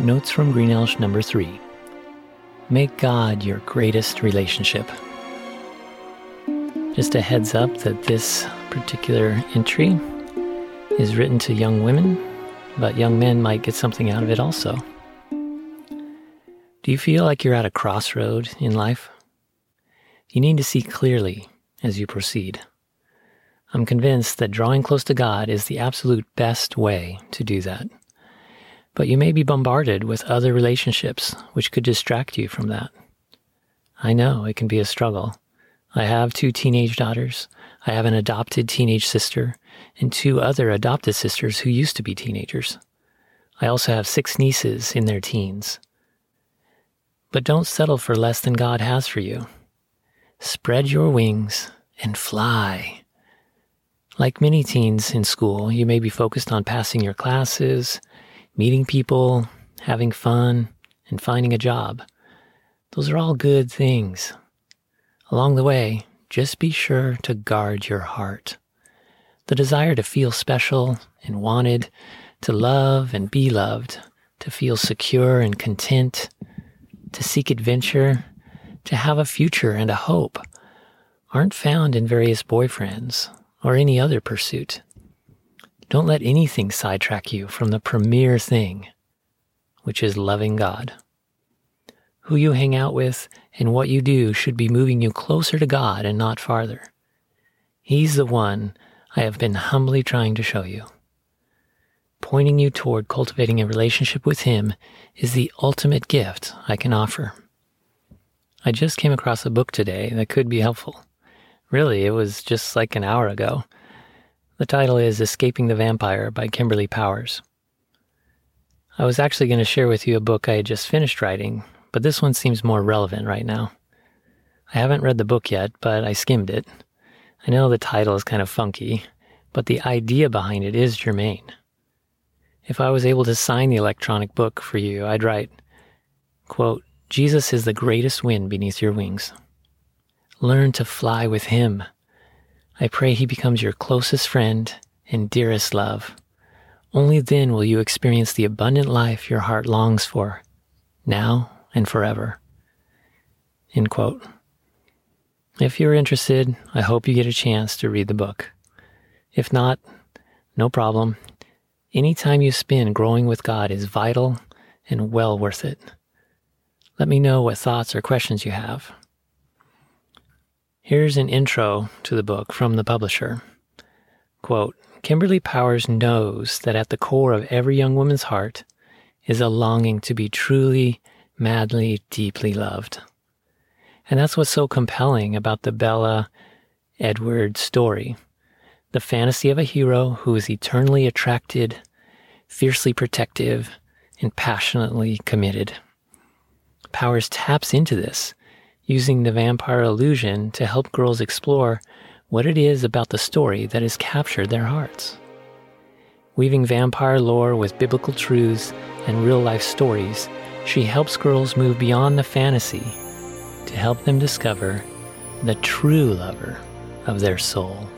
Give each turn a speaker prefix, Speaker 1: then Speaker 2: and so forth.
Speaker 1: Notes from Greenelsh number three. Make God your greatest relationship. Just a heads up that this particular entry is written to young women, but young men might get something out of it also. Do you feel like you're at a crossroad in life? You need to see clearly as you proceed. I'm convinced that drawing close to God is the absolute best way to do that. But you may be bombarded with other relationships which could distract you from that. I know it can be a struggle. I have two teenage daughters. I have an adopted teenage sister and two other adopted sisters who used to be teenagers. I also have six nieces in their teens. But don't settle for less than God has for you. Spread your wings and fly. Like many teens in school, you may be focused on passing your classes, meeting people, having fun, and finding a job. Those are all good things. Along the way, just be sure to guard your heart. The desire to feel special and wanted, to love and be loved, to feel secure and content, to seek adventure, to have a future and a hope, aren't found in various boyfriends or any other pursuit. Don't let anything sidetrack you from the premier thing, which is loving God. Who you hang out with and what you do should be moving you closer to God and not farther. He's the one I have been humbly trying to show you. Pointing you toward cultivating a relationship with Him is the ultimate gift I can offer. I just came across a book today that could be helpful. Really, it was just like an hour ago. The title is Escaping the Vampire by Kimberly Powers. I was actually going to share with you a book I had just finished writing, but this one seems more relevant right now. I haven't read the book yet, but I skimmed it. I know the title is kind of funky, but the idea behind it is germane. If I was able to sign the electronic book for you, I'd write, quote, Jesus is the greatest wind beneath your wings. Learn to fly with him. I pray he becomes your closest friend and dearest love. Only then will you experience the abundant life your heart longs for, now and forever. End quote. If you're interested, I hope you get a chance to read the book. If not, no problem. Any time you spend growing with God is vital and well worth it. Let me know what thoughts or questions you have. Here's an intro to the book from the publisher. Quote, Kimberly Powers knows that at the core of every young woman's heart is a longing to be truly, madly, deeply loved. And that's what's so compelling about the Bella Edward story the fantasy of a hero who is eternally attracted, fiercely protective, and passionately committed. Powers taps into this, using the vampire illusion to help girls explore what it is about the story that has captured their hearts. Weaving vampire lore with biblical truths and real life stories, she helps girls move beyond the fantasy to help them discover the true lover of their soul.